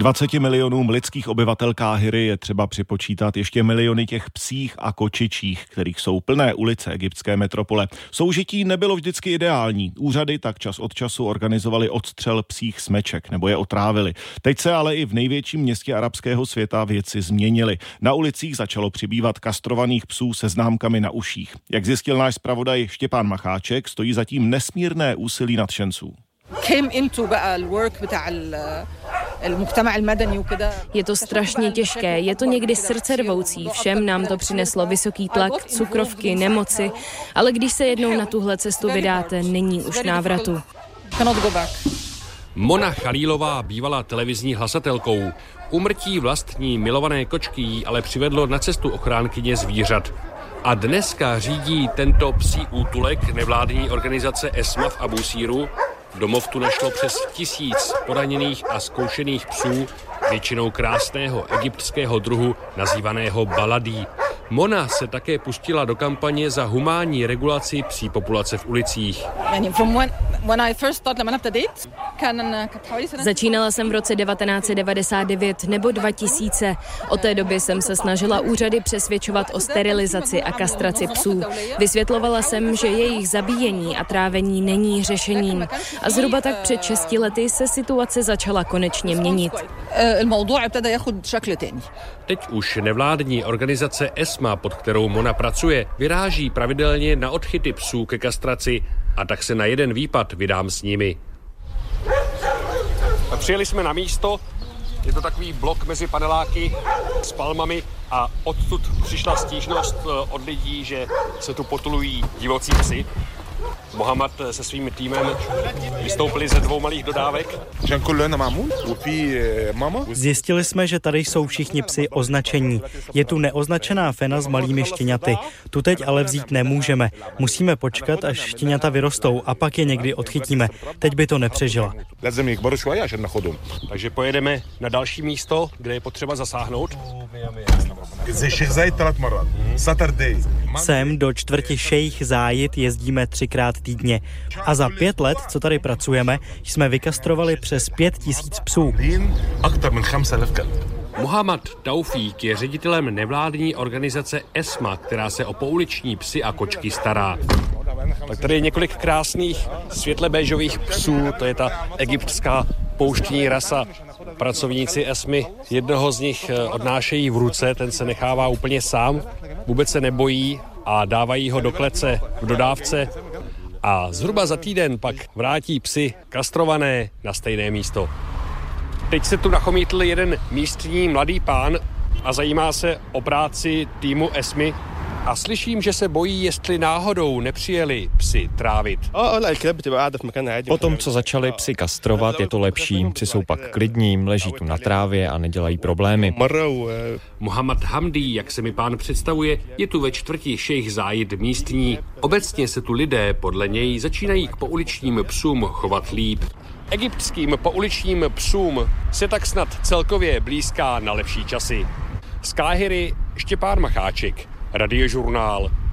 20 milionům lidských obyvatel Káhyry je třeba připočítat ještě miliony těch psích a kočičích, kterých jsou plné ulice egyptské metropole. Soužití nebylo vždycky ideální. Úřady tak čas od času organizovali odstřel psích smeček nebo je otrávili. Teď se ale i v největším městě arabského světa věci změnily. Na ulicích začalo přibývat kastrovaných psů se známkami na uších. Jak zjistil náš zpravodaj Štěpán Macháček, stojí zatím nesmírné úsilí nadšenců. Je to strašně těžké, je to někdy srdcervoucí, všem nám to přineslo vysoký tlak, cukrovky, nemoci, ale když se jednou na tuhle cestu vydáte, není už návratu. Mona Chalílová bývala televizní hlasatelkou. Umrtí vlastní milované kočky jí ale přivedlo na cestu ochránkyně zvířat. A dneska řídí tento psí útulek nevládní organizace ESMA v Abusíru, Domov tu našlo přes tisíc poraněných a zkoušených psů, většinou krásného egyptského druhu nazývaného baladí. Mona se také pustila do kampaně za humánní regulaci psí populace v ulicích. Začínala jsem v roce 1999 nebo 2000. Od té doby jsem se snažila úřady přesvědčovat o sterilizaci a kastraci psů. Vysvětlovala jsem, že jejich zabíjení a trávení není řešením. A zhruba tak před 6 lety se situace začala konečně měnit. Teď už nevládní organizace ESMA, pod kterou Mona pracuje, vyráží pravidelně na odchyty psů ke kastraci a tak se na jeden výpad vydám s nimi. Přijeli jsme na místo, je to takový blok mezi paneláky s palmami a odtud přišla stížnost eh, od lidí, že se tu potulují divocí psy. Mohamed se svým týmem vystoupili ze dvou malých dodávek. Zjistili jsme, že tady jsou všichni psy označení. Je tu neoznačená fena s malými štěňaty. Tu teď ale vzít nemůžeme. Musíme počkat, až štěňata vyrostou a pak je někdy odchytíme. Teď by to nepřežila. Takže pojedeme na další místo, kde je potřeba zasáhnout. Sem do čtvrti Šejch Zájid jezdíme třikrát týdně. A za pět let, co tady pracujeme, jsme vykastrovali přes pět tisíc psů. Mohamed Taufík je ředitelem nevládní organizace ESMA, která se o pouliční psy a kočky stará. Tak tady je několik krásných světle béžových psů, to je ta egyptská pouštní rasa. Pracovníci ESMY jednoho z nich eh, odnášejí v ruce, ten se nechává úplně sám, vůbec se nebojí a dávají ho do klece v dodávce a zhruba za týden pak vrátí psy kastrované na stejné místo. Teď se tu nachomítl jeden místní mladý pán a zajímá se o práci týmu ESMY a slyším, že se bojí, jestli náhodou nepřijeli psy trávit. Potom, co začali psy kastrovat, je to lepší. Psy jsou pak klidní, leží tu na trávě a nedělají problémy. Mohamed Hamdi, jak se mi pán představuje, je tu ve čtvrti šejch zájid místní. Obecně se tu lidé podle něj začínají k pouličním psům chovat líp. Egyptským pouličním psům se tak snad celkově blízká na lepší časy. Z Káhyry Štěpán Macháček, Radiožurnál.